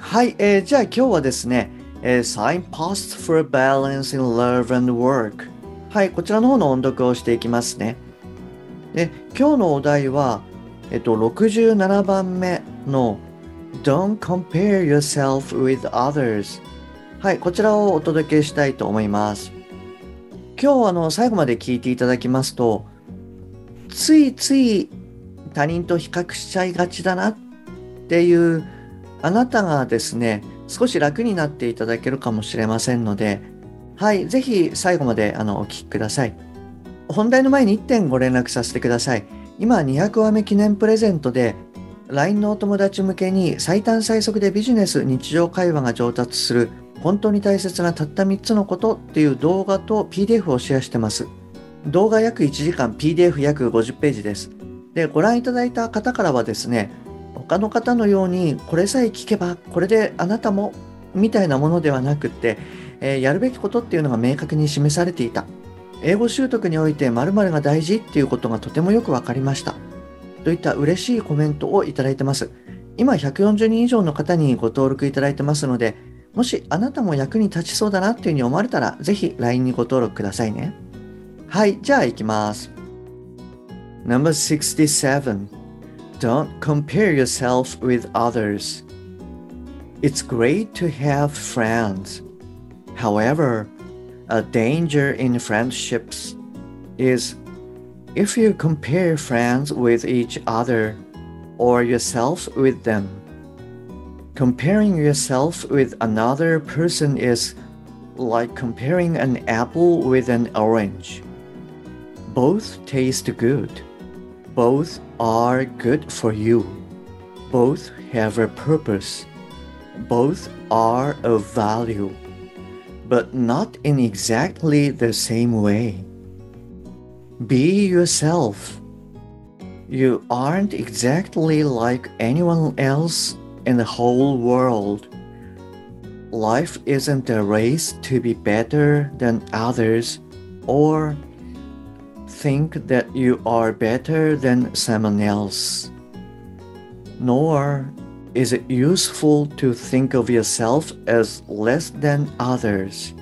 はい、えー、じゃあ今日はですねえー、Signpost for Balance in Love and Work はい、こちらの方の音読をしていきますね。で、今日のお題は、えっと、67番目の Don't compare yourself with others はい、こちらをお届けしたいと思います。今日あの最後まで聞いていただきますと、ついつい他人と比較しちゃいがちだなっていうあなたがですね、少し楽になっていただけるかもしれませんので、はい、ぜひ最後まであのお聞きください。本題の前に1点ご連絡させてください。今、200話目記念プレゼントで、LINE のお友達向けに最短最速でビジネス、日常会話が上達する本当に大切なたった3つのことっていう動画と PDF をシェアしてます。動画約1時間、PDF 約50ページです。で、ご覧いただいた方からはですね、他の方のようにこれさえ聞けばこれであなたもみたいなものではなくって、えー、やるべきことっていうのが明確に示されていた。英語習得において〇〇が大事っていうことがとてもよく分かりました。といった嬉しいコメントをいただいてます。今140人以上の方にご登録いただいてますのでもしあなたも役に立ちそうだなっていうふうに思われたらぜひ LINE にご登録くださいね。はいじゃあ行きます。No.67 Don't compare yourself with others. It's great to have friends. However, a danger in friendships is if you compare friends with each other or yourself with them. Comparing yourself with another person is like comparing an apple with an orange. Both taste good both are good for you. Both have a purpose. Both are of value, but not in exactly the same way. Be yourself. You aren't exactly like anyone else in the whole world. Life isn't a race to be better than others or think that you are better than someone else. Nor is it useful to think of yourself as less than others.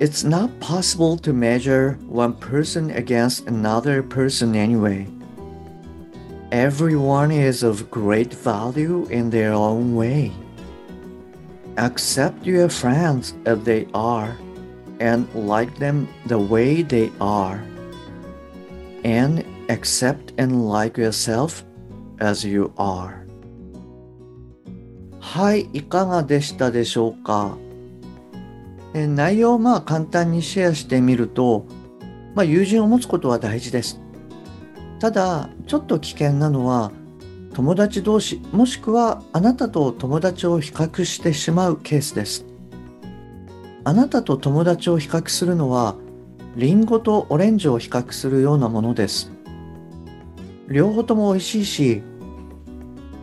It's not possible to measure one person against another person anyway. Everyone is of great value in their own way. Accept your friends as they are and like them the way they are. And accept and like yourself as you are. はいいかがでしたでしょうか？え内容をまあ簡単にシェアしてみると、まあ、友人を持つことは大事です。ただちょっと危険なのは友達同士もしくはあなたと友達を比較してしまうケースです。あなたと友達を比較するのはリンゴとオレンジを比較するようなものです。両方とも美味しいし、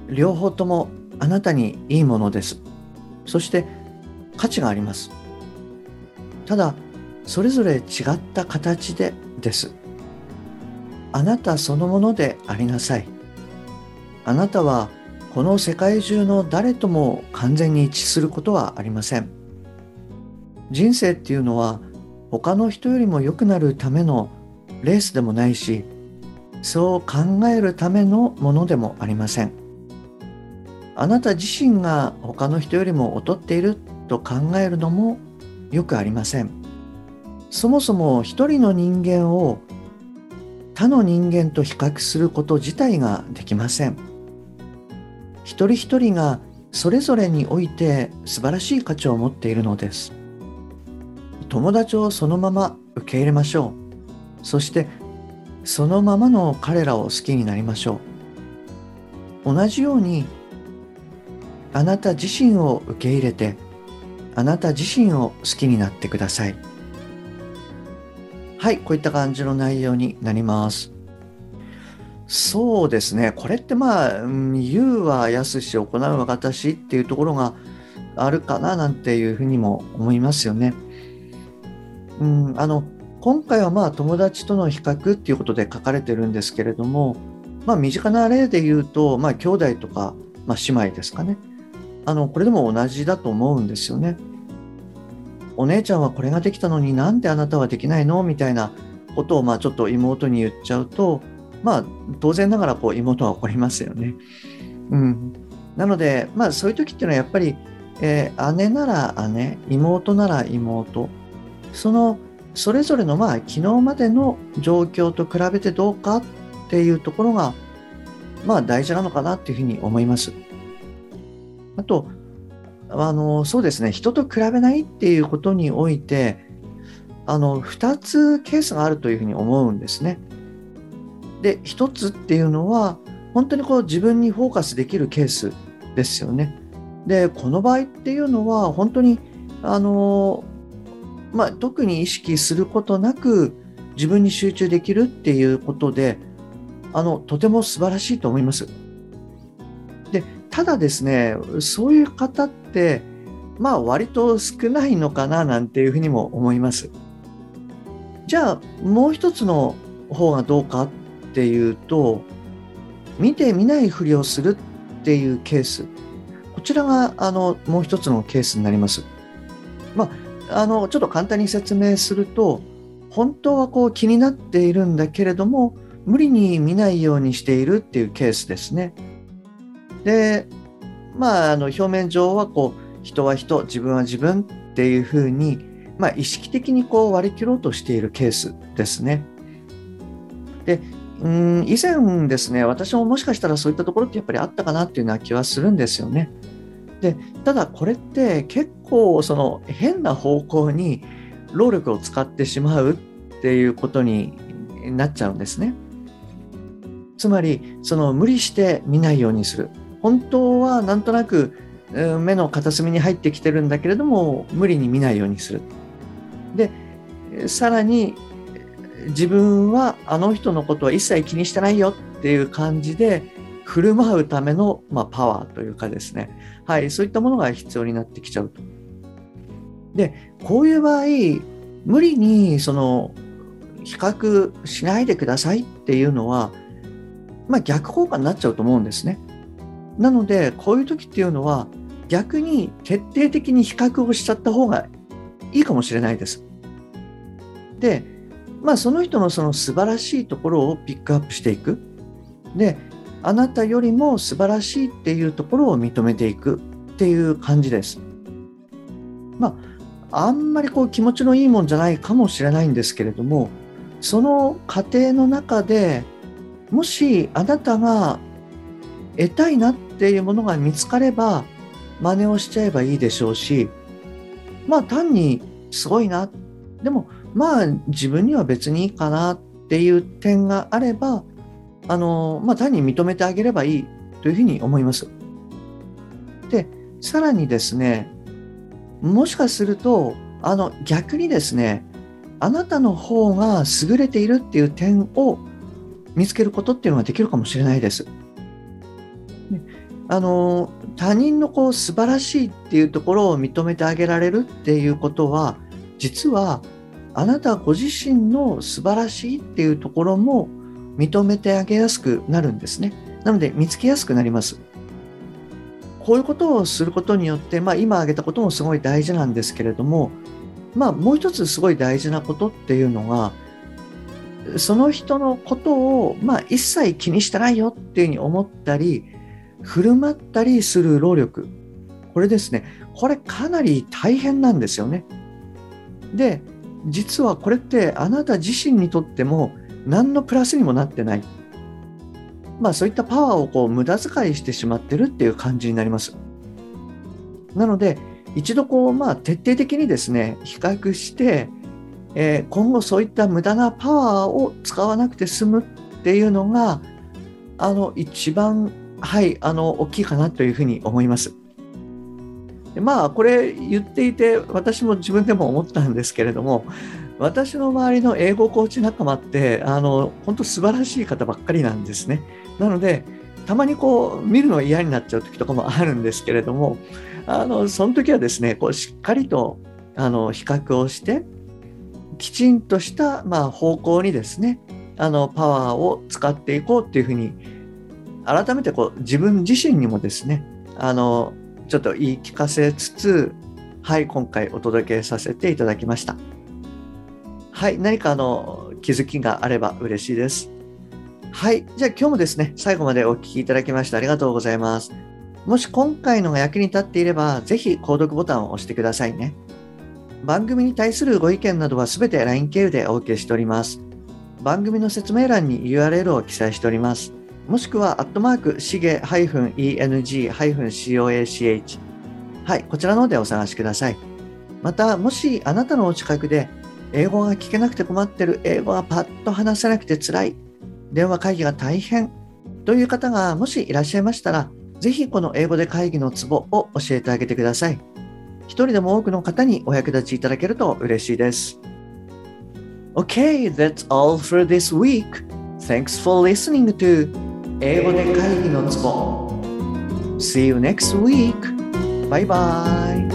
両方ともあなたにいいものです。そして価値があります。ただ、それぞれ違った形でです。あなたそのものでありなさい。あなたはこの世界中の誰とも完全に一致することはありません。人生っていうのは他の人よりも良くなるためのレースでもないしそう考えるためのものでもありません。あなた自身が他の人よりも劣っていると考えるのもよくありません。そもそも一人の人間を他の人間と比較すること自体ができません。一人一人がそれぞれにおいて素晴らしい価値を持っているのです。友達をそのまま受け入れましょう。そしてそのままの彼らを好きになりましょう。同じようにあなた自身を受け入れてあなた自身を好きになってください。はいこういった感じの内容になります。そうですね。これってまあ言うはやすし行うは私っていうところがあるかななんていうふうにも思いますよね。うん、あの今回はまあ友達との比較っていうことで書かれてるんですけれども、まあ、身近な例で言うと、まあ、兄弟とか、まあ、姉妹ですかねあのこれでも同じだと思うんですよね。お姉ちゃんはこれができたのになんであなたはできないのみたいなことをまあちょっと妹に言っちゃうとまあ当然ながらこう妹は怒りますよね。うん、なのでまあそういう時っていうのはやっぱり、えー、姉なら姉妹なら妹そのそれぞれのまあ昨日までの状況と比べてどうかっていうところがまあ大事なのかなっていうふうに思います。あとあのそうですね人と比べないっていうことにおいてあの2つケースがあるというふうに思うんですね。で1つっていうのは本当にこう自分にフォーカスできるケースですよね。でこの場合っていうのは本当にあのまあ、特に意識することなく自分に集中できるっていうことであのとても素晴らしいと思います。でただですねそういう方ってまあ割と少ないのかななんていうふうにも思います。じゃあもう一つの方がどうかっていうと見て見ないふりをするっていうケースこちらがあのもう一つのケースになります。まああのちょっと簡単に説明すると本当はこう気になっているんだけれども無理に見ないようにしているっていうケースですね。でまああの表面上はこう人は人自分は自分っていうふうに、まあ、意識的にこう割り切ろうとしているケースですね。でうん以前ですね私ももしかしたらそういったところってやっぱりあったかなっていうような気はするんですよね。でただこれって結構その変な方向に労力を使ってしまうっていうことになっちゃうんですね。つまりその無理して見ないようにする本当はなんとなく目の片隅に入ってきてるんだけれども無理に見ないようにする。でさらに自分はあの人のことは一切気にしてないよっていう感じで振る舞うための、まあ、パワーというかですねはい、そういったものが必要になってきちゃうと。で、こういう場合、無理にその比較しないでくださいっていうのは、まあ、逆効果になっちゃうと思うんですね。なので、こういう時っていうのは、逆に徹底的に比較をしちゃった方がいいかもしれないです。で、まあ、その人のその素晴らしいところをピックアップしていく。で、あなたよりも素晴らしいっていうところを認めていくっていう感じです。まあ、あんまりこう気持ちのいいもんじゃないかもしれないんですけれども、その過程の中でもしあなたが得たいなっていうものが見つかれば真似をしちゃえばいいでしょうし、まあ単にすごいな、でもまあ自分には別にいいかなっていう点があれば、あの、まあ、単に認めてあげればいいというふうに思います。で、さらにですね、もしかすると、あの、逆にですね、あなたの方が優れているっていう点を見つけることっていうのができるかもしれないです。あの他人のこう素晴らしいっていうところを認めてあげられるっていうことは実はあなたご自身の素晴らしいっていうところも認めてあげやすくなるんですね。なので見つけやすくなります。こういうことをすることによって、まあ、今挙げたこともすごい大事なんですけれども、まあ、もう一つすごい大事なことっていうのが、その人のことを、まあ、一切気にしてないよっていうふうに思ったり、振る舞ったりする労力。これですね。これかなり大変なんですよね。で、実はこれってあなた自身にとっても何のプラスにもなってない。まあそういったパワーをこう無駄遣いしてしまってるっていう感じになります。なので、一度こう、まあ徹底的にですね、比較して、えー、今後そういった無駄なパワーを使わなくて済むっていうのが、あの、一番、はい、あの、大きいかなというふうに思います。まあこれ言っていて私も自分でも思ったんですけれども私の周りの英語コーチ仲間ってあの本当素晴らしい方ばっかりなんですね。なのでたまにこう見るの嫌になっちゃう時とかもあるんですけれどもあのその時はですねこうしっかりとあの比較をしてきちんとした、まあ、方向にですねあのパワーを使っていこうっていうふうに改めてこう自分自身にもですねあのちょっと言い聞かせつつはい今回お届けさせていただきましたはい何かあの気づきがあれば嬉しいです。はいじゃあ今日もですね最後までお聴きいただきましてありがとうございます。もし今回のが役に立っていればぜひ購読ボタンを押してくださいね。番組に対するご意見などはすべて LINE 経由でお受けしております。番組の説明欄に URL を記載しております。もしくは、アットマーク、しげ -eng-coach。はい、こちらの方でお探しください。また、もしあなたのお近くで、英語が聞けなくて困ってる、英語がパッと話せなくて辛い、電話会議が大変という方がもしいらっしゃいましたら、ぜひこの英語で会議のツボを教えてあげてください。一人でも多くの方にお役立ちいただけると嬉しいです。Okay, that's all for this week. Thanks for listening to 英語で会議のツボ See you next week! バイバイ